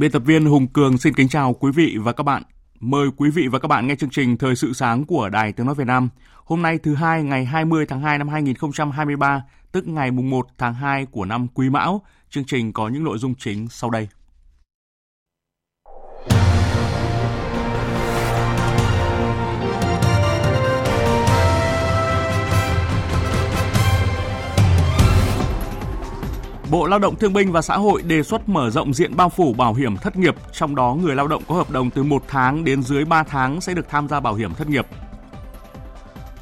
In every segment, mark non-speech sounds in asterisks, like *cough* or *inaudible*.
Biên tập viên Hùng Cường xin kính chào quý vị và các bạn. Mời quý vị và các bạn nghe chương trình Thời sự sáng của Đài Tiếng Nói Việt Nam. Hôm nay thứ hai ngày 20 tháng 2 năm 2023, tức ngày mùng 1 tháng 2 của năm Quý Mão. Chương trình có những nội dung chính sau đây. Bộ Lao động Thương binh và Xã hội đề xuất mở rộng diện bao phủ bảo hiểm thất nghiệp, trong đó người lao động có hợp đồng từ 1 tháng đến dưới 3 tháng sẽ được tham gia bảo hiểm thất nghiệp.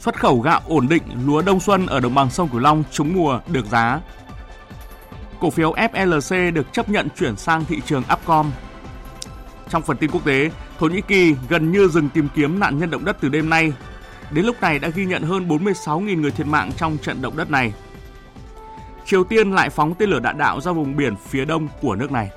Xuất khẩu gạo ổn định, lúa đông xuân ở đồng bằng sông Cửu Long trúng mùa được giá. Cổ phiếu FLC được chấp nhận chuyển sang thị trường Upcom. Trong phần tin quốc tế, Thổ Nhĩ Kỳ gần như dừng tìm kiếm nạn nhân động đất từ đêm nay. Đến lúc này đã ghi nhận hơn 46.000 người thiệt mạng trong trận động đất này. Triều Tiên lại phóng tên lửa đạn đạo ra vùng biển phía đông của nước này.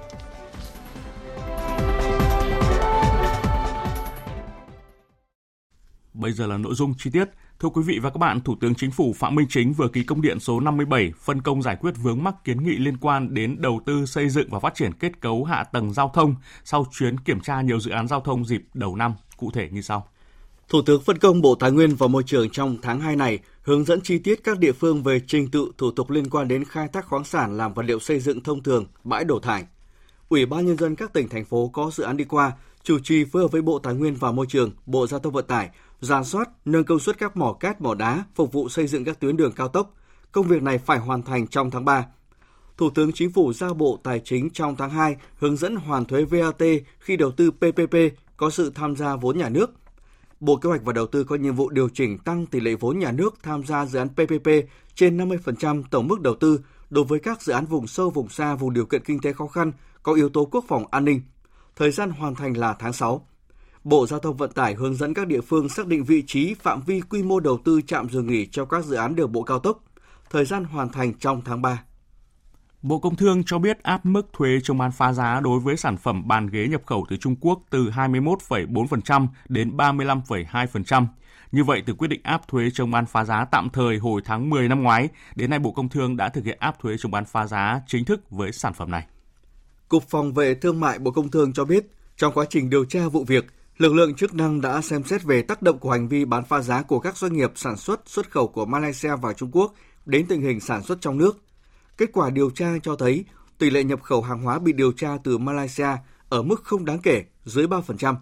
Bây giờ là nội dung chi tiết. Thưa quý vị và các bạn, Thủ tướng Chính phủ Phạm Minh Chính vừa ký công điện số 57 phân công giải quyết vướng mắc kiến nghị liên quan đến đầu tư xây dựng và phát triển kết cấu hạ tầng giao thông sau chuyến kiểm tra nhiều dự án giao thông dịp đầu năm, cụ thể như sau. Thủ tướng phân công Bộ Tài nguyên và Môi trường trong tháng 2 này hướng dẫn chi tiết các địa phương về trình tự thủ tục liên quan đến khai thác khoáng sản làm vật liệu xây dựng thông thường, bãi đổ thải. Ủy ban nhân dân các tỉnh thành phố có dự án đi qua chủ trì phối hợp với Bộ Tài nguyên và Môi trường, Bộ Giao thông Vận tải ra soát, nâng công suất các mỏ cát, mỏ đá phục vụ xây dựng các tuyến đường cao tốc. Công việc này phải hoàn thành trong tháng 3. Thủ tướng Chính phủ giao Bộ Tài chính trong tháng 2 hướng dẫn hoàn thuế VAT khi đầu tư PPP có sự tham gia vốn nhà nước Bộ Kế hoạch và Đầu tư có nhiệm vụ điều chỉnh tăng tỷ lệ vốn nhà nước tham gia dự án PPP trên 50% tổng mức đầu tư đối với các dự án vùng sâu, vùng xa, vùng điều kiện kinh tế khó khăn có yếu tố quốc phòng an ninh. Thời gian hoàn thành là tháng 6. Bộ Giao thông Vận tải hướng dẫn các địa phương xác định vị trí, phạm vi quy mô đầu tư trạm dừng nghỉ cho các dự án đường bộ cao tốc. Thời gian hoàn thành trong tháng 3. Bộ Công Thương cho biết áp mức thuế chống bán phá giá đối với sản phẩm bàn ghế nhập khẩu từ Trung Quốc từ 21,4% đến 35,2%. Như vậy, từ quyết định áp thuế chống bán phá giá tạm thời hồi tháng 10 năm ngoái, đến nay Bộ Công Thương đã thực hiện áp thuế chống bán phá giá chính thức với sản phẩm này. Cục Phòng vệ Thương mại Bộ Công Thương cho biết, trong quá trình điều tra vụ việc, lực lượng chức năng đã xem xét về tác động của hành vi bán phá giá của các doanh nghiệp sản xuất xuất khẩu của Malaysia và Trung Quốc đến tình hình sản xuất trong nước – Kết quả điều tra cho thấy tỷ lệ nhập khẩu hàng hóa bị điều tra từ Malaysia ở mức không đáng kể, dưới 3%.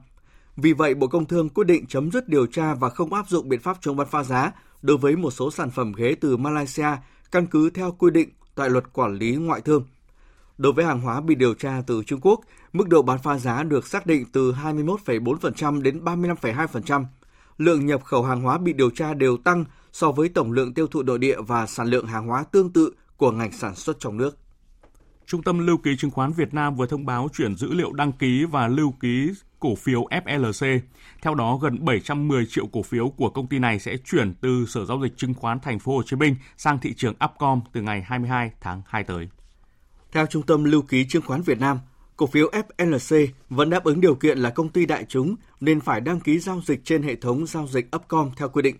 Vì vậy, Bộ Công Thương quyết định chấm dứt điều tra và không áp dụng biện pháp chống bán phá giá đối với một số sản phẩm ghế từ Malaysia căn cứ theo quy định tại luật quản lý ngoại thương. Đối với hàng hóa bị điều tra từ Trung Quốc, mức độ bán phá giá được xác định từ 21,4% đến 35,2%. Lượng nhập khẩu hàng hóa bị điều tra đều tăng so với tổng lượng tiêu thụ nội địa và sản lượng hàng hóa tương tự của ngành sản xuất trong nước. Trung tâm Lưu ký Chứng khoán Việt Nam vừa thông báo chuyển dữ liệu đăng ký và lưu ký cổ phiếu FLC. Theo đó, gần 710 triệu cổ phiếu của công ty này sẽ chuyển từ Sở giao dịch chứng khoán Thành phố Hồ Chí Minh sang thị trường Upcom từ ngày 22 tháng 2 tới. Theo Trung tâm Lưu ký Chứng khoán Việt Nam, cổ phiếu FLC vẫn đáp ứng điều kiện là công ty đại chúng nên phải đăng ký giao dịch trên hệ thống giao dịch Upcom theo quy định.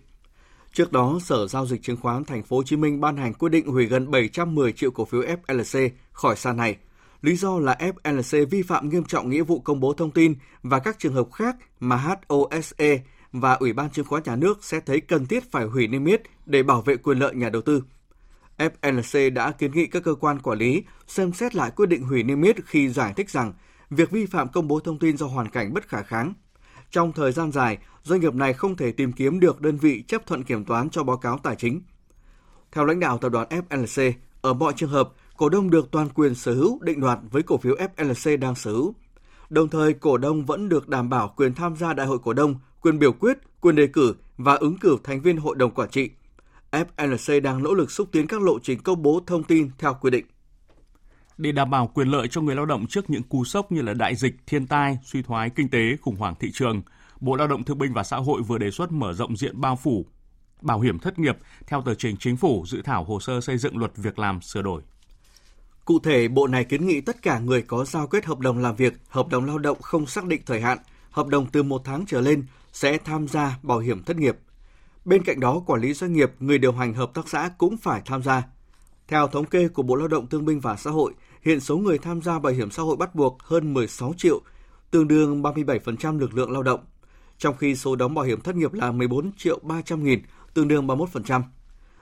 Trước đó, Sở giao dịch chứng khoán Thành phố Hồ Chí Minh ban hành quyết định hủy gần 710 triệu cổ phiếu FLC khỏi sàn này. Lý do là FLC vi phạm nghiêm trọng nghĩa vụ công bố thông tin và các trường hợp khác mà HOSE và Ủy ban chứng khoán nhà nước sẽ thấy cần thiết phải hủy niêm yết để bảo vệ quyền lợi nhà đầu tư. FLC đã kiến nghị các cơ quan quản lý xem xét lại quyết định hủy niêm yết khi giải thích rằng việc vi phạm công bố thông tin do hoàn cảnh bất khả kháng trong thời gian dài, doanh nghiệp này không thể tìm kiếm được đơn vị chấp thuận kiểm toán cho báo cáo tài chính. Theo lãnh đạo tập đoàn FLC, Ở mọi trường hợp, cổ đông được toàn quyền sở hữu định đoạt với cổ phiếu FLC đang sở hữu. Đồng thời, cổ đông vẫn được đảm bảo quyền tham gia đại hội cổ đông, quyền biểu quyết, quyền đề cử và ứng cử thành viên hội đồng quản trị. FLC đang nỗ lực xúc tiến các lộ trình công bố thông tin theo quy định. Để đảm bảo quyền lợi cho người lao động trước những cú sốc như là đại dịch, thiên tai, suy thoái kinh tế, khủng hoảng thị trường, Bộ Lao động Thương binh và Xã hội vừa đề xuất mở rộng diện bao phủ bảo hiểm thất nghiệp theo tờ trình chính phủ dự thảo hồ sơ xây dựng luật việc làm sửa đổi. Cụ thể, Bộ này kiến nghị tất cả người có giao kết hợp đồng làm việc, hợp đồng lao động không xác định thời hạn, hợp đồng từ một tháng trở lên sẽ tham gia bảo hiểm thất nghiệp. Bên cạnh đó, quản lý doanh nghiệp, người điều hành hợp tác xã cũng phải tham gia. Theo thống kê của Bộ Lao động Thương binh và Xã hội, hiện số người tham gia bảo hiểm xã hội bắt buộc hơn 16 triệu, tương đương 37% lực lượng lao động, trong khi số đóng bảo hiểm thất nghiệp là 14 triệu 300 nghìn, tương đương 31%.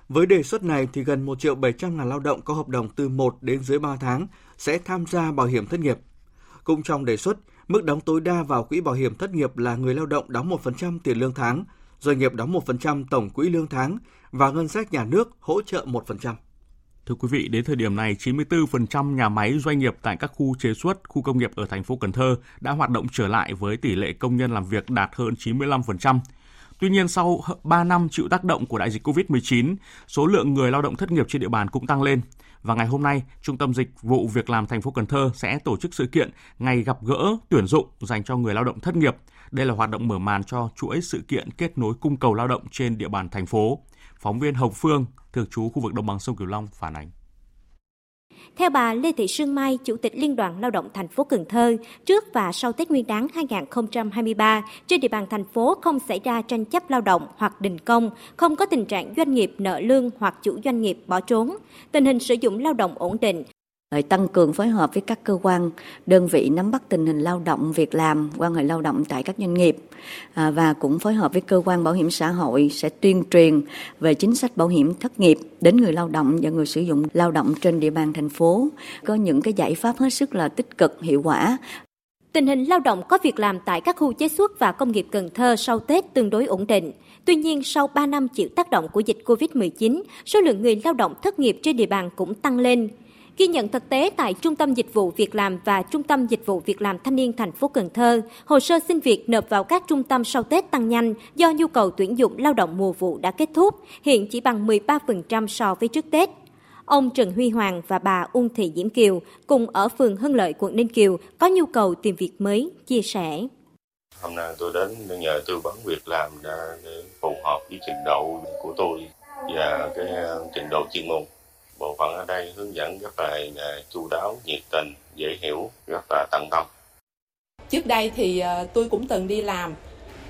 Với đề xuất này thì gần 1 triệu 700 ngàn lao động có hợp đồng từ 1 đến dưới 3 tháng sẽ tham gia bảo hiểm thất nghiệp. Cũng trong đề xuất, mức đóng tối đa vào quỹ bảo hiểm thất nghiệp là người lao động đóng 1% tiền lương tháng, doanh nghiệp đóng 1% tổng quỹ lương tháng và ngân sách nhà nước hỗ trợ 1%. Thưa quý vị, đến thời điểm này, 94% nhà máy doanh nghiệp tại các khu chế xuất, khu công nghiệp ở thành phố Cần Thơ đã hoạt động trở lại với tỷ lệ công nhân làm việc đạt hơn 95%. Tuy nhiên, sau 3 năm chịu tác động của đại dịch COVID-19, số lượng người lao động thất nghiệp trên địa bàn cũng tăng lên. Và ngày hôm nay, Trung tâm Dịch vụ Việc làm thành phố Cần Thơ sẽ tổ chức sự kiện Ngày gặp gỡ tuyển dụng dành cho người lao động thất nghiệp. Đây là hoạt động mở màn cho chuỗi sự kiện kết nối cung cầu lao động trên địa bàn thành phố. Phóng viên Hồng Phương, thường trú khu vực đồng bằng sông Cửu Long phản ánh. Theo bà Lê Thị Sương Mai, Chủ tịch Liên đoàn Lao động thành phố Cần Thơ, trước và sau Tết Nguyên đán 2023, trên địa bàn thành phố không xảy ra tranh chấp lao động hoặc đình công, không có tình trạng doanh nghiệp nợ lương hoặc chủ doanh nghiệp bỏ trốn. Tình hình sử dụng lao động ổn định, tăng cường phối hợp với các cơ quan, đơn vị nắm bắt tình hình lao động, việc làm, quan hệ lao động tại các doanh nghiệp à, và cũng phối hợp với cơ quan bảo hiểm xã hội sẽ tuyên truyền về chính sách bảo hiểm thất nghiệp đến người lao động và người sử dụng lao động trên địa bàn thành phố có những cái giải pháp hết sức là tích cực hiệu quả Tình hình lao động có việc làm tại các khu chế xuất và công nghiệp Cần Thơ sau Tết tương đối ổn định. Tuy nhiên, sau 3 năm chịu tác động của dịch COVID-19, số lượng người lao động thất nghiệp trên địa bàn cũng tăng lên. Ghi nhận thực tế tại Trung tâm Dịch vụ Việc làm và Trung tâm Dịch vụ Việc làm Thanh niên thành phố Cần Thơ, hồ sơ xin việc nộp vào các trung tâm sau Tết tăng nhanh do nhu cầu tuyển dụng lao động mùa vụ đã kết thúc, hiện chỉ bằng 13% so với trước Tết. Ông Trần Huy Hoàng và bà Uông Thị Diễm Kiều cùng ở phường Hưng Lợi, quận Ninh Kiều có nhu cầu tìm việc mới, chia sẻ. Hôm nay tôi đến nhờ tư vấn việc làm để phù hợp với trình độ của tôi và cái trình độ chuyên môn bộ phận ở đây hướng dẫn rất là chu đáo, nhiệt tình, dễ hiểu, rất là tận tâm. Trước đây thì à, tôi cũng từng đi làm,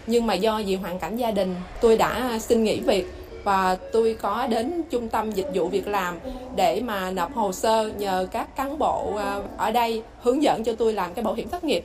nhưng mà do vì hoàn cảnh gia đình, tôi đã xin nghỉ việc và tôi có đến trung tâm dịch vụ việc làm để mà nộp hồ sơ nhờ các cán bộ à, ở đây hướng dẫn cho tôi làm cái bảo hiểm thất nghiệp.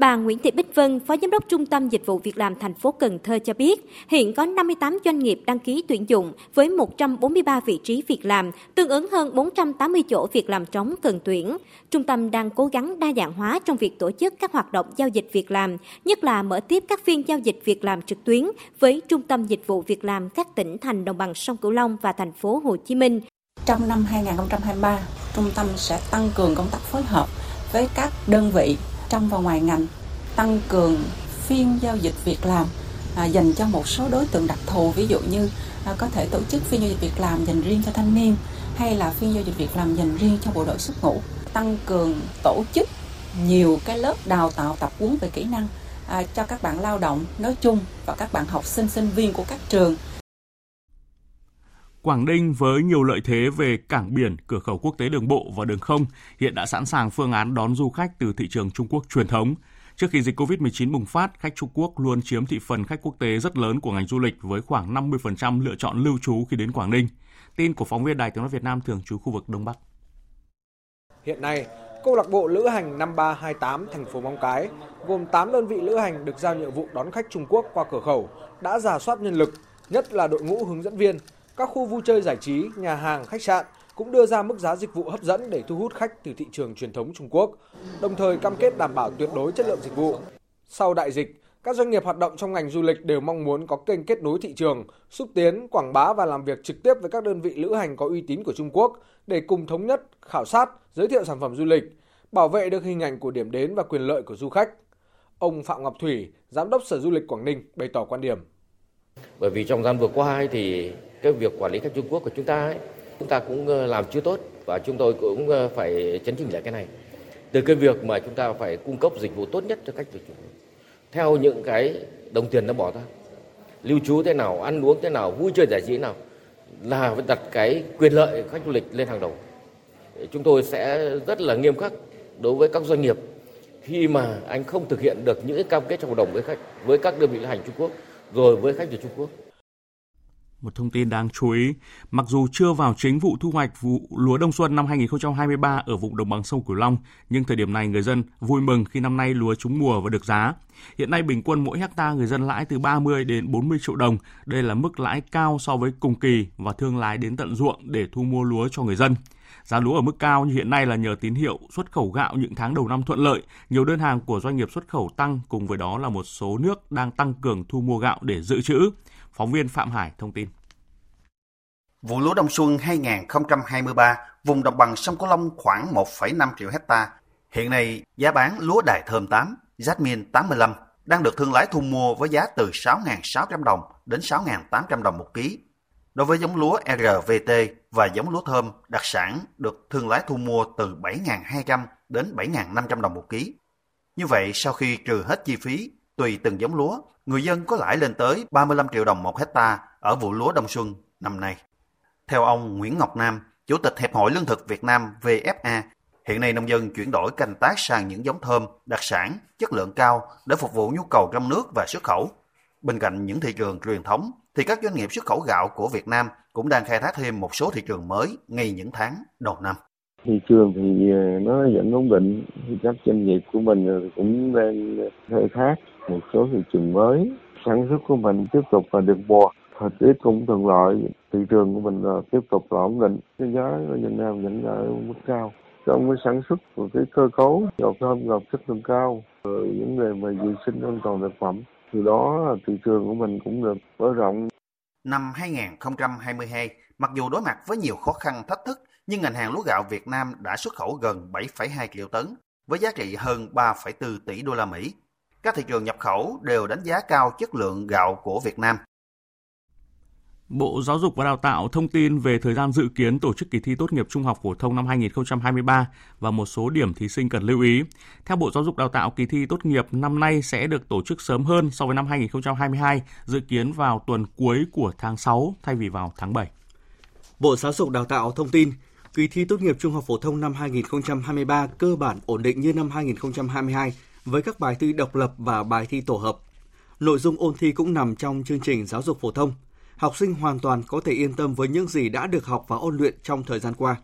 Bà Nguyễn Thị Bích Vân, Phó Giám đốc Trung tâm Dịch vụ Việc làm thành phố Cần Thơ cho biết, hiện có 58 doanh nghiệp đăng ký tuyển dụng với 143 vị trí việc làm, tương ứng hơn 480 chỗ việc làm trống cần tuyển. Trung tâm đang cố gắng đa dạng hóa trong việc tổ chức các hoạt động giao dịch việc làm, nhất là mở tiếp các phiên giao dịch việc làm trực tuyến với Trung tâm Dịch vụ Việc làm các tỉnh thành đồng bằng sông Cửu Long và thành phố Hồ Chí Minh. Trong năm 2023, trung tâm sẽ tăng cường công tác phối hợp với các đơn vị trong và ngoài ngành tăng cường phiên giao dịch việc làm à, dành cho một số đối tượng đặc thù ví dụ như à, có thể tổ chức phiên giao dịch việc làm dành riêng cho thanh niên hay là phiên giao dịch việc làm dành riêng cho bộ đội xuất ngũ. Tăng cường tổ chức nhiều cái lớp đào tạo tập huấn về kỹ năng à, cho các bạn lao động nói chung và các bạn học sinh sinh viên của các trường. Quảng Ninh với nhiều lợi thế về cảng biển, cửa khẩu quốc tế đường bộ và đường không hiện đã sẵn sàng phương án đón du khách từ thị trường Trung Quốc truyền thống. Trước khi dịch COVID-19 bùng phát, khách Trung Quốc luôn chiếm thị phần khách quốc tế rất lớn của ngành du lịch với khoảng 50% lựa chọn lưu trú khi đến Quảng Ninh. Tin của phóng viên Đài Tiếng nói Việt Nam thường trú khu vực Đông Bắc. Hiện nay, câu lạc bộ lữ hành 5328 thành phố Móng Cái gồm 8 đơn vị lữ hành được giao nhiệm vụ đón khách Trung Quốc qua cửa khẩu đã giả soát nhân lực, nhất là đội ngũ hướng dẫn viên, các khu vui chơi giải trí, nhà hàng, khách sạn cũng đưa ra mức giá dịch vụ hấp dẫn để thu hút khách từ thị trường truyền thống Trung Quốc, đồng thời cam kết đảm bảo tuyệt đối chất lượng dịch vụ. Sau đại dịch, Các doanh nghiệp hoạt động trong ngành du lịch đều mong muốn có kênh kết nối thị trường, xúc tiến, quảng bá và làm việc trực tiếp với các đơn vị lữ hành có uy tín của Trung Quốc để cùng thống nhất, khảo sát, giới thiệu sản phẩm du lịch, bảo vệ được hình ảnh của điểm đến và quyền lợi của du khách. Ông Phạm Ngọc Thủy, Giám đốc Sở Du lịch Quảng Ninh bày tỏ quan điểm. Bởi vì trong gian vừa qua thì cái việc quản lý khách Trung Quốc của chúng ta ấy, chúng ta cũng ờ, làm chưa tốt và chúng tôi cũng ờ, phải chấn chỉnh lại cái này. Từ cái việc mà chúng ta phải cung cấp dịch vụ tốt nhất cho khách Trung Quốc theo những cái đồng tiền nó bỏ ra. Lưu trú thế nào, ăn uống thế nào, vui chơi giải trí nào là phải đặt cái quyền lợi khách du lịch lên hàng đầu. Chúng tôi sẽ rất là nghiêm khắc đối với các doanh nghiệp khi mà anh không thực hiện được những cam kết trong hợp đồng với khách với các đơn vị lữ hành Trung Quốc rồi với khách từ Trung Quốc. Một thông tin đáng chú ý, mặc dù chưa vào chính vụ thu hoạch vụ lúa đông xuân năm 2023 ở vùng đồng bằng sông Cửu Long, nhưng thời điểm này người dân vui mừng khi năm nay lúa trúng mùa và được giá. Hiện nay bình quân mỗi hecta người dân lãi từ 30 đến 40 triệu đồng. Đây là mức lãi cao so với cùng kỳ và thương lái đến tận ruộng để thu mua lúa cho người dân. Giá lúa ở mức cao như hiện nay là nhờ tín hiệu xuất khẩu gạo những tháng đầu năm thuận lợi, nhiều đơn hàng của doanh nghiệp xuất khẩu tăng cùng với đó là một số nước đang tăng cường thu mua gạo để dự trữ. Phóng viên Phạm Hải thông tin. Vụ lúa đông xuân 2023, vùng đồng bằng sông Cửu Long khoảng 1,5 triệu hecta. Hiện nay, giá bán lúa đài thơm 8, Jasmine 85 đang được thương lái thu mua với giá từ 6.600 đồng đến 6.800 đồng một ký. Đối với giống lúa RVT và giống lúa thơm đặc sản được thương lái thu mua từ 7.200 đến 7.500 đồng một ký. Như vậy, sau khi trừ hết chi phí, tùy từng giống lúa, người dân có lãi lên tới 35 triệu đồng một hecta ở vụ lúa đông xuân năm nay. Theo ông Nguyễn Ngọc Nam, Chủ tịch Hiệp hội Lương thực Việt Nam VFA, hiện nay nông dân chuyển đổi canh tác sang những giống thơm, đặc sản, chất lượng cao để phục vụ nhu cầu trong nước và xuất khẩu. Bên cạnh những thị trường truyền thống, thì các doanh nghiệp xuất khẩu gạo của Việt Nam cũng đang khai thác thêm một số thị trường mới ngay những tháng đầu năm. Thị trường thì ờ, nó vẫn ổn định, các doanh nghiệp của mình ờ, cũng đang khai thác một số thị trường mới. Sản xuất của mình tiếp tục là được bò, thời tiết cũng thuận lợi, thị trường của mình là tiếp tục là ổn định, cái giá ở Việt Nam vẫn ở mức cao. Trong cái sản xuất của cái cơ cấu gạo thơm gạo chất lượng cao, rồi vấn đề mà vệ sinh an toàn thực phẩm từ đó thị trường của mình cũng được mở rộng. Năm 2022, mặc dù đối mặt với nhiều khó khăn thách thức, nhưng ngành hàng lúa gạo Việt Nam đã xuất khẩu gần 7,2 triệu tấn với giá trị hơn 3,4 tỷ đô la Mỹ. Các thị trường nhập khẩu đều đánh giá cao chất lượng gạo của Việt Nam Bộ Giáo dục và Đào tạo thông tin về thời gian dự kiến tổ chức kỳ thi tốt nghiệp trung học phổ thông năm 2023 và một số điểm thí sinh cần lưu ý. Theo Bộ Giáo dục Đào tạo, kỳ thi tốt nghiệp năm nay sẽ được tổ chức sớm hơn so với năm 2022, dự kiến vào tuần cuối của tháng 6 thay vì vào tháng 7. Bộ Giáo dục Đào tạo thông tin, kỳ thi tốt nghiệp trung học phổ thông năm 2023 cơ bản ổn định như năm 2022 với các bài thi độc lập và bài thi tổ hợp. Nội dung ôn thi cũng nằm trong chương trình giáo dục phổ thông – học sinh hoàn toàn có thể yên tâm với những gì đã được học và ôn luyện trong thời gian qua.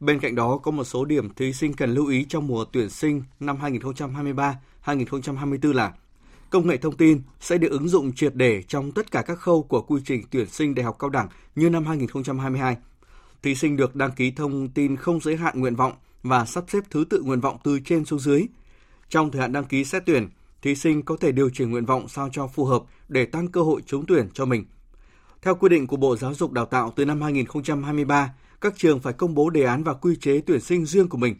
Bên cạnh đó, có một số điểm thí sinh cần lưu ý trong mùa tuyển sinh năm 2023-2024 là công nghệ thông tin sẽ được ứng dụng triệt để trong tất cả các khâu của quy trình tuyển sinh đại học cao đẳng như năm 2022. Thí sinh được đăng ký thông tin không giới hạn nguyện vọng và sắp xếp thứ tự nguyện vọng từ trên xuống dưới. Trong thời hạn đăng ký xét tuyển, thí sinh có thể điều chỉnh nguyện vọng sao cho phù hợp để tăng cơ hội trúng tuyển cho mình – theo quy định của Bộ Giáo dục Đào tạo từ năm 2023, các trường phải công bố đề án và quy chế tuyển sinh riêng của mình.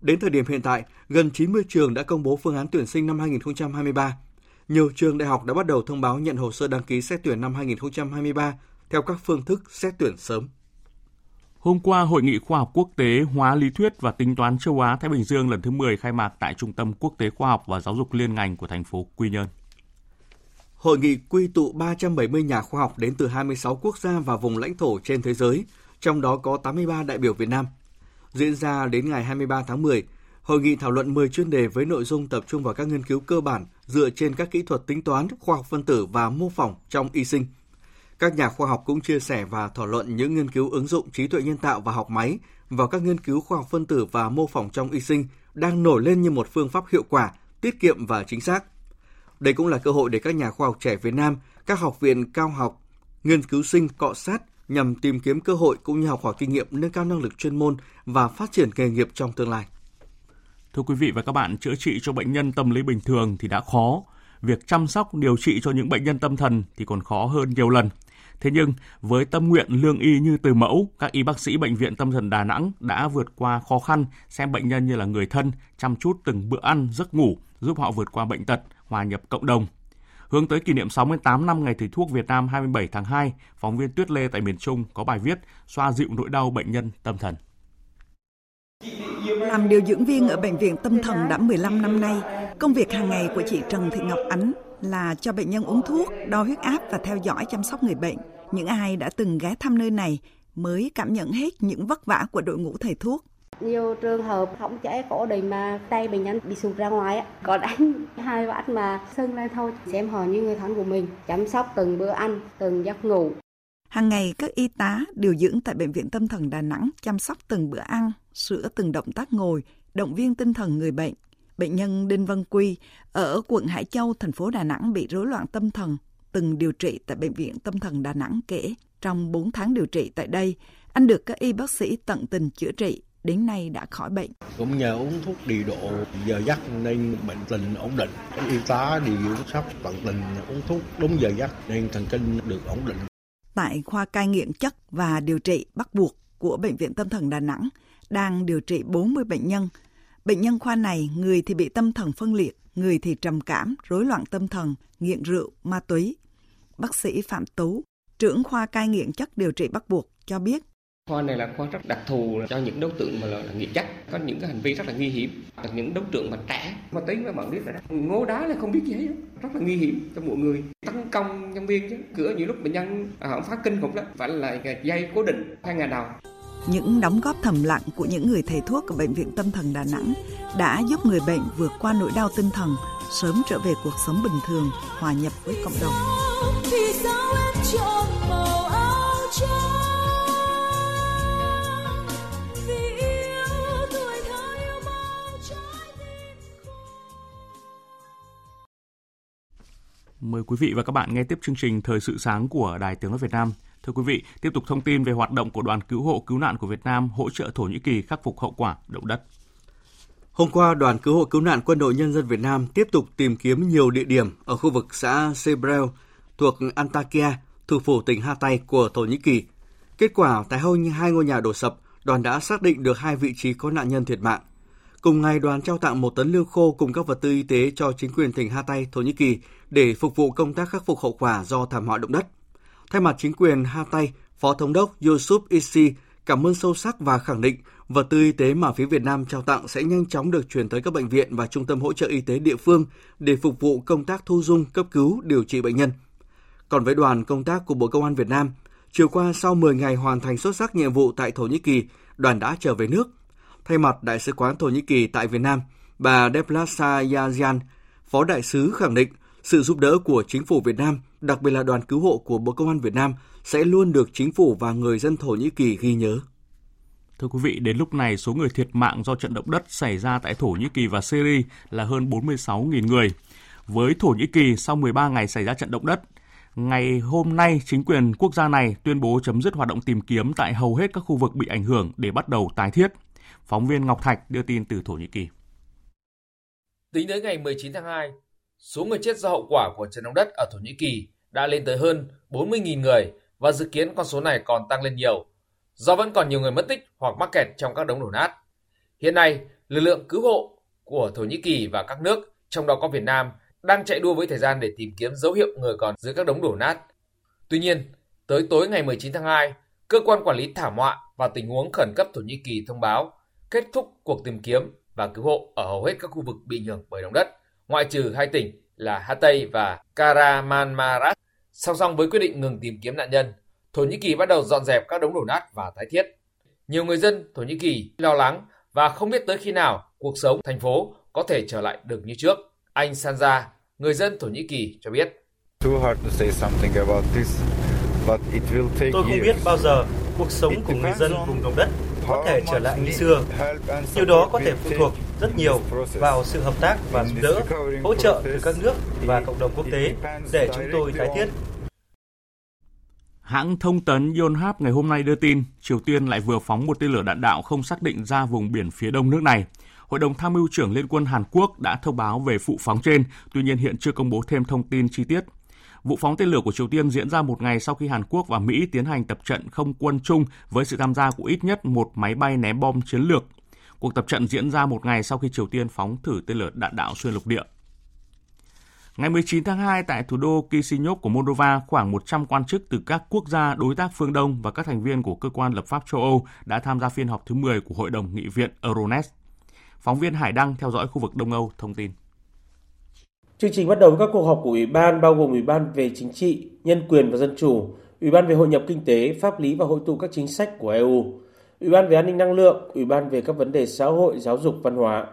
Đến thời điểm hiện tại, gần 90 trường đã công bố phương án tuyển sinh năm 2023. Nhiều trường đại học đã bắt đầu thông báo nhận hồ sơ đăng ký xét tuyển năm 2023 theo các phương thức xét tuyển sớm. Hôm qua, Hội nghị khoa học quốc tế hóa lý thuyết và tính toán châu Á Thái Bình Dương lần thứ 10 khai mạc tại Trung tâm Quốc tế Khoa học và Giáo dục liên ngành của thành phố Quy Nhơn. Hội nghị quy tụ 370 nhà khoa học đến từ 26 quốc gia và vùng lãnh thổ trên thế giới, trong đó có 83 đại biểu Việt Nam. Diễn ra đến ngày 23 tháng 10, hội nghị thảo luận 10 chuyên đề với nội dung tập trung vào các nghiên cứu cơ bản dựa trên các kỹ thuật tính toán, khoa học phân tử và mô phỏng trong y sinh. Các nhà khoa học cũng chia sẻ và thảo luận những nghiên cứu ứng dụng trí tuệ nhân tạo và học máy vào các nghiên cứu khoa học phân tử và mô phỏng trong y sinh đang nổi lên như một phương pháp hiệu quả, tiết kiệm và chính xác – đây cũng là cơ hội để các nhà khoa học trẻ Việt Nam, các học viện cao học, nghiên cứu sinh cọ sát nhằm tìm kiếm cơ hội cũng như học hỏi kinh nghiệm nâng cao năng lực chuyên môn và phát triển nghề nghiệp trong tương lai. Thưa quý vị và các bạn, chữa trị cho bệnh nhân tâm lý bình thường thì đã khó. việc chăm sóc điều trị cho những bệnh nhân tâm thần thì còn khó hơn nhiều lần. Thế nhưng, với tâm nguyện lương y như từ mẫu, các y bác sĩ Bệnh viện Tâm thần Đà Nẵng đã vượt qua khó khăn, xem bệnh nhân như là người thân, chăm chút từng bữa ăn, giấc ngủ, giúp họ vượt qua bệnh tật, hòa nhập cộng đồng. Hướng tới kỷ niệm 68 năm Ngày Thầy thuốc Việt Nam 27 tháng 2, phóng viên Tuyết Lê tại miền Trung có bài viết xoa dịu nỗi đau bệnh nhân tâm thần. Làm điều dưỡng viên ở Bệnh viện Tâm thần đã 15 năm nay, công việc hàng ngày của chị Trần Thị Ngọc Ánh là cho bệnh nhân uống thuốc, đo huyết áp và theo dõi chăm sóc người bệnh. Những ai đã từng ghé thăm nơi này mới cảm nhận hết những vất vả của đội ngũ thầy thuốc. Nhiều trường hợp không chảy cổ đình mà tay bệnh nhân bị sụt ra ngoài á, có đánh *laughs* hai bát mà sưng lên thôi, xem họ như người thân của mình, chăm sóc từng bữa ăn, từng giấc ngủ. Hàng ngày, các y tá điều dưỡng tại Bệnh viện Tâm thần Đà Nẵng chăm sóc từng bữa ăn, sửa từng động tác ngồi, động viên tinh thần người bệnh. Bệnh nhân Đinh Văn Quy ở quận Hải Châu, thành phố Đà Nẵng bị rối loạn tâm thần, từng điều trị tại Bệnh viện Tâm thần Đà Nẵng kể. Trong 4 tháng điều trị tại đây, anh được các y bác sĩ tận tình chữa trị, đến nay đã khỏi bệnh. Cũng nhờ uống thuốc điều độ giờ giấc nên bệnh tình ổn định. Y tá điều dưỡng sắp tận tình uống thuốc đúng giờ giấc nên thần kinh được ổn định. Tại khoa cai nghiện chất và điều trị bắt buộc của Bệnh viện Tâm thần Đà Nẵng đang điều trị 40 bệnh nhân. Bệnh nhân khoa này, người thì bị tâm thần phân liệt, người thì trầm cảm, rối loạn tâm thần, nghiện rượu, ma túy. Bác sĩ Phạm Tú, trưởng khoa cai nghiện chất điều trị bắt buộc cho biết Khoa này là khoa rất đặc thù cho những đối tượng mà là, là nghiện chất, có những cái hành vi rất là nguy hiểm, những đối tượng mà trẻ, mà tính với bạn biết đó, ngố đá là không biết gì hết, rất là nguy hiểm cho mọi người. Tấn công nhân viên chứ, cửa nhiều lúc bệnh nhân à, họ phát kinh khủng lắm, phải là dây cố định hai ngày đầu. Những đóng góp thầm lặng của những người thầy thuốc ở Bệnh viện Tâm thần Đà Nẵng đã giúp người bệnh vượt qua nỗi đau tinh thần, sớm trở về cuộc sống bình thường, hòa nhập với cộng đồng. Mời quý vị và các bạn nghe tiếp chương trình Thời sự sáng của Đài Tiếng nói Việt Nam. Thưa quý vị, tiếp tục thông tin về hoạt động của đoàn cứu hộ cứu nạn của Việt Nam hỗ trợ Thổ Nhĩ Kỳ khắc phục hậu quả động đất. Hôm qua, đoàn cứu hộ cứu nạn Quân đội Nhân dân Việt Nam tiếp tục tìm kiếm nhiều địa điểm ở khu vực xã Sebrel thuộc Antakya, thủ phủ tỉnh Hatay của Thổ Nhĩ Kỳ. Kết quả, tại hầu như hai ngôi nhà đổ sập, đoàn đã xác định được hai vị trí có nạn nhân thiệt mạng. Cùng ngày, đoàn trao tặng một tấn lương khô cùng các vật tư y tế cho chính quyền tỉnh Hatay, Thổ Nhĩ Kỳ để phục vụ công tác khắc phục hậu quả do thảm họa động đất. Thay mặt chính quyền Hatay, Phó Thống đốc Yusuf Isi cảm ơn sâu sắc và khẳng định vật tư y tế mà phía Việt Nam trao tặng sẽ nhanh chóng được chuyển tới các bệnh viện và trung tâm hỗ trợ y tế địa phương để phục vụ công tác thu dung, cấp cứu, điều trị bệnh nhân. Còn với đoàn công tác của Bộ Công an Việt Nam, chiều qua sau 10 ngày hoàn thành xuất sắc nhiệm vụ tại Thổ Nhĩ Kỳ, đoàn đã trở về nước. Thay mặt Đại sứ quán Thổ Nhĩ Kỳ tại Việt Nam, bà Deplasa Yazian, Phó Đại sứ khẳng định sự giúp đỡ của chính phủ Việt Nam, đặc biệt là đoàn cứu hộ của Bộ Công an Việt Nam sẽ luôn được chính phủ và người dân Thổ Nhĩ Kỳ ghi nhớ. Thưa quý vị, đến lúc này số người thiệt mạng do trận động đất xảy ra tại Thổ Nhĩ Kỳ và Syria là hơn 46.000 người. Với Thổ Nhĩ Kỳ, sau 13 ngày xảy ra trận động đất, ngày hôm nay chính quyền quốc gia này tuyên bố chấm dứt hoạt động tìm kiếm tại hầu hết các khu vực bị ảnh hưởng để bắt đầu tái thiết. Phóng viên Ngọc Thạch đưa tin từ Thổ Nhĩ Kỳ. Tính đến ngày 19 tháng 2, số người chết do hậu quả của trận động đất ở Thổ Nhĩ Kỳ đã lên tới hơn 40.000 người và dự kiến con số này còn tăng lên nhiều do vẫn còn nhiều người mất tích hoặc mắc kẹt trong các đống đổ nát. Hiện nay, lực lượng cứu hộ của Thổ Nhĩ Kỳ và các nước, trong đó có Việt Nam, đang chạy đua với thời gian để tìm kiếm dấu hiệu người còn dưới các đống đổ nát. Tuy nhiên, tới tối ngày 19 tháng 2, Cơ quan Quản lý Thảm họa và Tình huống Khẩn cấp Thổ Nhĩ Kỳ thông báo kết thúc cuộc tìm kiếm và cứu hộ ở hầu hết các khu vực bị ảnh hưởng bởi động đất, ngoại trừ hai tỉnh là Hatay và Kahramanmaraş. Song song với quyết định ngừng tìm kiếm nạn nhân, Thổ Nhĩ Kỳ bắt đầu dọn dẹp các đống đổ nát và tái thiết. Nhiều người dân Thổ Nhĩ Kỳ lo lắng và không biết tới khi nào cuộc sống thành phố có thể trở lại được như trước. Anh Sanja, người dân Thổ Nhĩ Kỳ cho biết. Tôi không biết bao giờ cuộc sống của người dân vùng động đất có thể trở lại như xưa. Điều đó có thể phụ thuộc rất nhiều vào sự hợp tác và giúp đỡ, hỗ trợ từ các nước và cộng đồng quốc tế để chúng tôi tái thiết. Hãng thông tấn Yonhap ngày hôm nay đưa tin Triều Tiên lại vừa phóng một tên lửa đạn đạo không xác định ra vùng biển phía đông nước này. Hội đồng Tham mưu trưởng Liên quân Hàn Quốc đã thông báo về vụ phóng trên, tuy nhiên hiện chưa công bố thêm thông tin chi tiết. Vụ phóng tên lửa của Triều Tiên diễn ra một ngày sau khi Hàn Quốc và Mỹ tiến hành tập trận không quân chung với sự tham gia của ít nhất một máy bay ném bom chiến lược. Cuộc tập trận diễn ra một ngày sau khi Triều Tiên phóng thử tên lửa đạn đạo xuyên lục địa. Ngày 19 tháng 2 tại thủ đô Chisinau của Moldova, khoảng 100 quan chức từ các quốc gia đối tác phương Đông và các thành viên của cơ quan lập pháp châu Âu đã tham gia phiên họp thứ 10 của Hội đồng Nghị viện Euronest. Phóng viên Hải Đăng theo dõi khu vực Đông Âu thông tin. Chương trình bắt đầu với các cuộc họp của Ủy ban bao gồm Ủy ban về chính trị, nhân quyền và dân chủ, Ủy ban về hội nhập kinh tế, pháp lý và hội tụ các chính sách của EU, Ủy ban về an ninh năng lượng, Ủy ban về các vấn đề xã hội, giáo dục, văn hóa.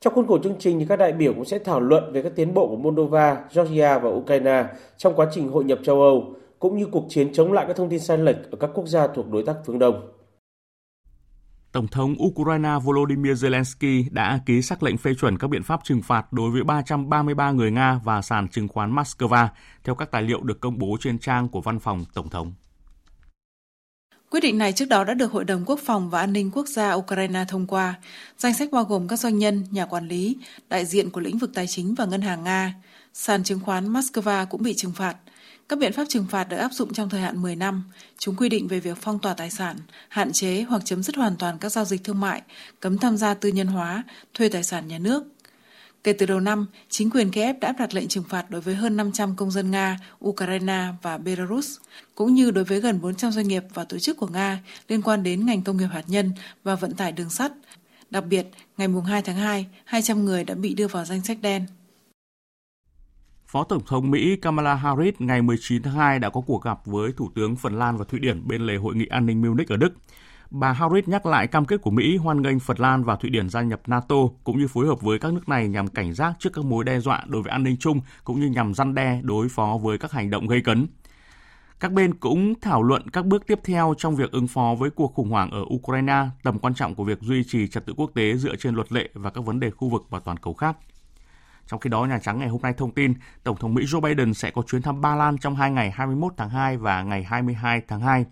Trong khuôn khổ chương trình thì các đại biểu cũng sẽ thảo luận về các tiến bộ của Moldova, Georgia và Ukraine trong quá trình hội nhập châu Âu, cũng như cuộc chiến chống lại các thông tin sai lệch ở các quốc gia thuộc đối tác phương Đông. Tổng thống Ukraine Volodymyr Zelensky đã ký sắc lệnh phê chuẩn các biện pháp trừng phạt đối với 333 người Nga và sàn chứng khoán Moscow, theo các tài liệu được công bố trên trang của văn phòng Tổng thống. Quyết định này trước đó đã được Hội đồng Quốc phòng và An ninh Quốc gia Ukraine thông qua. Danh sách bao gồm các doanh nhân, nhà quản lý, đại diện của lĩnh vực tài chính và ngân hàng Nga. Sàn chứng khoán Moscow cũng bị trừng phạt. Các biện pháp trừng phạt được áp dụng trong thời hạn 10 năm. Chúng quy định về việc phong tỏa tài sản, hạn chế hoặc chấm dứt hoàn toàn các giao dịch thương mại, cấm tham gia tư nhân hóa, thuê tài sản nhà nước, Kể từ đầu năm, chính quyền Kiev đã áp đặt lệnh trừng phạt đối với hơn 500 công dân Nga, Ukraine và Belarus, cũng như đối với gần 400 doanh nghiệp và tổ chức của Nga liên quan đến ngành công nghiệp hạt nhân và vận tải đường sắt. Đặc biệt, ngày 2 tháng 2, 200 người đã bị đưa vào danh sách đen. Phó Tổng thống Mỹ Kamala Harris ngày 19 tháng 2 đã có cuộc gặp với Thủ tướng Phần Lan và Thụy Điển bên lề Hội nghị an ninh Munich ở Đức bà Harris nhắc lại cam kết của Mỹ hoan nghênh Phần Lan và Thụy Điển gia nhập NATO cũng như phối hợp với các nước này nhằm cảnh giác trước các mối đe dọa đối với an ninh chung cũng như nhằm răn đe đối phó với các hành động gây cấn. Các bên cũng thảo luận các bước tiếp theo trong việc ứng phó với cuộc khủng hoảng ở Ukraine, tầm quan trọng của việc duy trì trật tự quốc tế dựa trên luật lệ và các vấn đề khu vực và toàn cầu khác. Trong khi đó, Nhà Trắng ngày hôm nay thông tin Tổng thống Mỹ Joe Biden sẽ có chuyến thăm Ba Lan trong hai ngày 21 tháng 2 và ngày 22 tháng 2.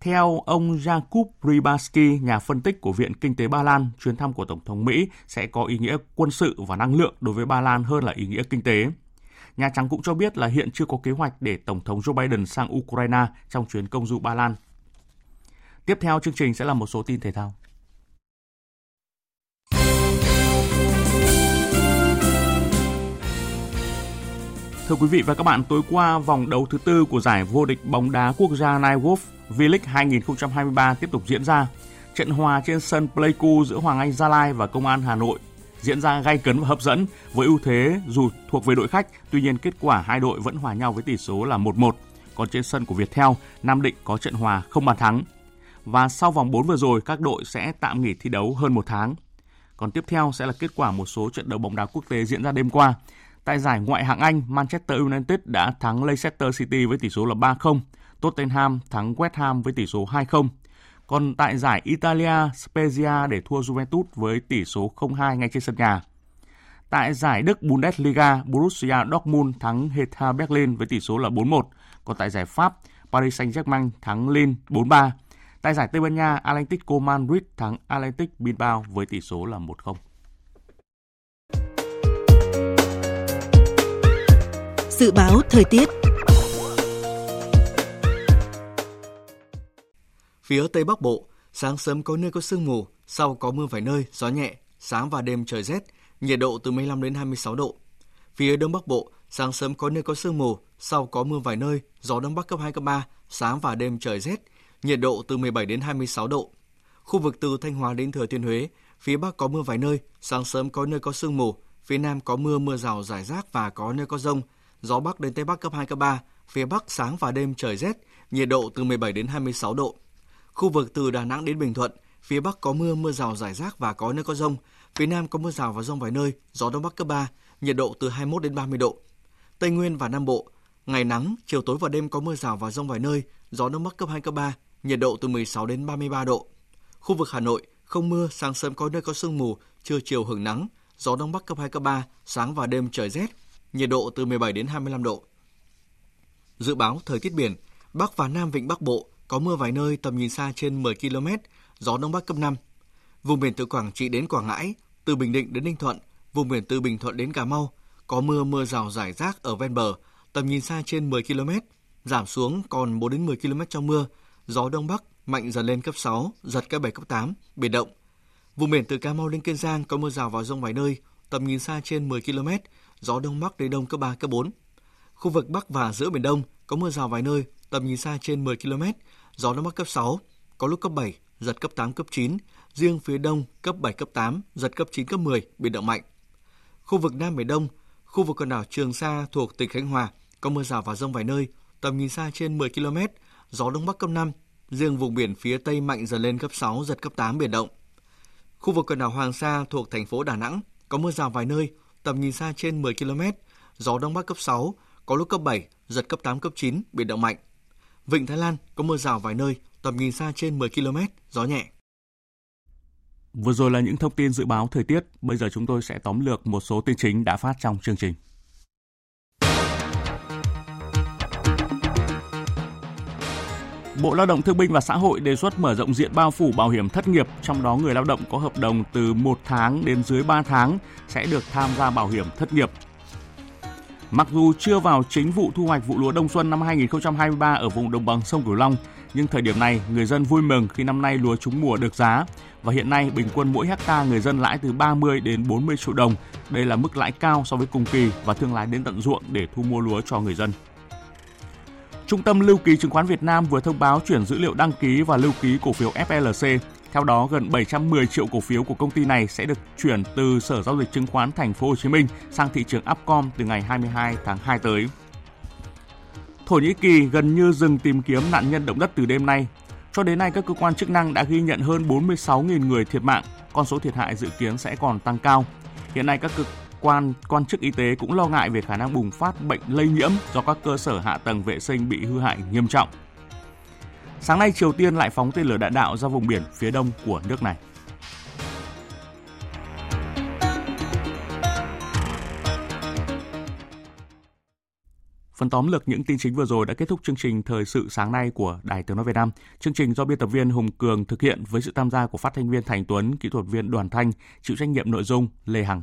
Theo ông Jakub Rybaski, nhà phân tích của Viện Kinh tế Ba Lan, chuyến thăm của Tổng thống Mỹ sẽ có ý nghĩa quân sự và năng lượng đối với Ba Lan hơn là ý nghĩa kinh tế. Nhà Trắng cũng cho biết là hiện chưa có kế hoạch để Tổng thống Joe Biden sang Ukraine trong chuyến công du Ba Lan. Tiếp theo chương trình sẽ là một số tin thể thao. Thưa quý vị và các bạn, tối qua vòng đấu thứ tư của giải vô địch bóng đá quốc gia Nike Wolf V-League 2023 tiếp tục diễn ra. Trận hòa trên sân Pleiku giữa Hoàng Anh Gia Lai và Công an Hà Nội diễn ra gay cấn và hấp dẫn với ưu thế dù thuộc về đội khách, tuy nhiên kết quả hai đội vẫn hòa nhau với tỷ số là 1-1. Còn trên sân của Viettel, Nam Định có trận hòa không bàn thắng. Và sau vòng 4 vừa rồi, các đội sẽ tạm nghỉ thi đấu hơn một tháng. Còn tiếp theo sẽ là kết quả một số trận đấu bóng đá quốc tế diễn ra đêm qua. Tại giải ngoại hạng Anh, Manchester United đã thắng Leicester City với tỷ số là 3-0. Tottenham thắng West Ham với tỷ số 2-0. Còn tại giải Italia, Spezia để thua Juventus với tỷ số 0-2 ngay trên sân nhà. Tại giải Đức Bundesliga, Borussia Dortmund thắng Hertha Berlin với tỷ số là 4-1. Còn tại giải Pháp, Paris Saint-Germain thắng Lille 4-3. Tại giải Tây Ban Nha, Atlético Madrid thắng Atlético Bilbao với tỷ số là 1-0. Dự báo thời tiết Phía Tây Bắc Bộ, sáng sớm có nơi có sương mù, sau có mưa vài nơi, gió nhẹ, sáng và đêm trời rét, nhiệt độ từ 15 đến 26 độ. Phía Đông Bắc Bộ, sáng sớm có nơi có sương mù, sau có mưa vài nơi, gió Đông Bắc cấp 2, cấp 3, sáng và đêm trời rét, nhiệt độ từ 17 đến 26 độ. Khu vực từ Thanh Hóa đến Thừa Thiên Huế, phía Bắc có mưa vài nơi, sáng sớm có nơi có sương mù, phía Nam có mưa mưa rào rải rác và có nơi có rông, gió Bắc đến Tây Bắc cấp 2, cấp 3, phía Bắc sáng và đêm trời rét, nhiệt độ từ 17 đến 26 độ. Khu vực từ Đà Nẵng đến Bình Thuận, phía Bắc có mưa, mưa rào rải rác và có nơi có rông. Phía Nam có mưa rào và rông vài nơi, gió Đông Bắc cấp 3, nhiệt độ từ 21 đến 30 độ. Tây Nguyên và Nam Bộ, ngày nắng, chiều tối và đêm có mưa rào và rông vài nơi, gió Đông Bắc cấp 2, cấp 3, nhiệt độ từ 16 đến 33 độ. Khu vực Hà Nội, không mưa, sáng sớm có nơi có sương mù, trưa chiều hưởng nắng, gió Đông Bắc cấp 2, cấp 3, sáng và đêm trời rét, nhiệt độ từ 17 đến 25 độ. Dự báo thời tiết biển, Bắc và Nam Vịnh Bắc Bộ có mưa vài nơi tầm nhìn xa trên 10 km, gió Đông Bắc cấp 5. Vùng biển từ Quảng Trị đến Quảng Ngãi, từ Bình Định đến Ninh Thuận, vùng biển từ Bình Thuận đến Cà Mau có mưa mưa rào rải rác ở ven bờ, tầm nhìn xa trên 10 km, giảm xuống còn 4 đến 10 km trong mưa, gió đông bắc mạnh dần lên cấp 6, giật cấp 7 cấp 8, biển động. Vùng biển từ Cà Mau đến Kiên Giang có mưa rào và rông vài nơi, tầm nhìn xa trên 10 km, gió đông bắc đến đông cấp 3 cấp 4. Khu vực Bắc và giữa biển Đông có mưa rào vài nơi, tầm nhìn xa trên 10 km, gió đông bắc cấp 6, có lúc cấp 7, giật cấp 8 cấp 9, riêng phía đông cấp 7 cấp 8, giật cấp 9 cấp 10, biển động mạnh. Khu vực Nam Biển Đông, khu vực quần đảo Trường Sa thuộc tỉnh Khánh Hòa có mưa rào và rông vài nơi, tầm nhìn xa trên 10 km, gió đông bắc cấp 5, riêng vùng biển phía tây mạnh dần lên cấp 6, giật cấp 8 biển động. Khu vực quần đảo Hoàng Sa thuộc thành phố Đà Nẵng có mưa rào vài nơi, tầm nhìn xa trên 10 km, gió đông bắc cấp 6, có lúc cấp 7, giật cấp 8 cấp 9, biển động mạnh. Vịnh Thái Lan có mưa rào vài nơi, tầm nhìn xa trên 10 km, gió nhẹ. Vừa rồi là những thông tin dự báo thời tiết, bây giờ chúng tôi sẽ tóm lược một số tin chính đã phát trong chương trình. Bộ Lao động Thương binh và Xã hội đề xuất mở rộng diện bao phủ bảo hiểm thất nghiệp, trong đó người lao động có hợp đồng từ 1 tháng đến dưới 3 tháng sẽ được tham gia bảo hiểm thất nghiệp. Mặc dù chưa vào chính vụ thu hoạch vụ lúa đông xuân năm 2023 ở vùng đồng bằng sông Cửu Long, nhưng thời điểm này người dân vui mừng khi năm nay lúa trúng mùa được giá và hiện nay bình quân mỗi hecta người dân lãi từ 30 đến 40 triệu đồng. Đây là mức lãi cao so với cùng kỳ và thương lái đến tận ruộng để thu mua lúa cho người dân. Trung tâm Lưu ký Chứng khoán Việt Nam vừa thông báo chuyển dữ liệu đăng ký và lưu ký cổ phiếu FLC. Theo đó, gần 710 triệu cổ phiếu của công ty này sẽ được chuyển từ Sở giao dịch chứng khoán Thành phố Hồ Chí Minh sang thị trường Upcom từ ngày 22 tháng 2 tới. Thổ Nhĩ Kỳ gần như dừng tìm kiếm nạn nhân động đất từ đêm nay. Cho đến nay, các cơ quan chức năng đã ghi nhận hơn 46.000 người thiệt mạng. Con số thiệt hại dự kiến sẽ còn tăng cao. Hiện nay, các cơ quan quan chức y tế cũng lo ngại về khả năng bùng phát bệnh lây nhiễm do các cơ sở hạ tầng vệ sinh bị hư hại nghiêm trọng. Sáng nay, Triều Tiên lại phóng tên lửa đạn đạo ra vùng biển phía đông của nước này. Phần tóm lược những tin chính vừa rồi đã kết thúc chương trình Thời sự sáng nay của Đài Tiếng Nói Việt Nam. Chương trình do biên tập viên Hùng Cường thực hiện với sự tham gia của phát thanh viên Thành Tuấn, kỹ thuật viên Đoàn Thanh, chịu trách nhiệm nội dung Lê Hằng.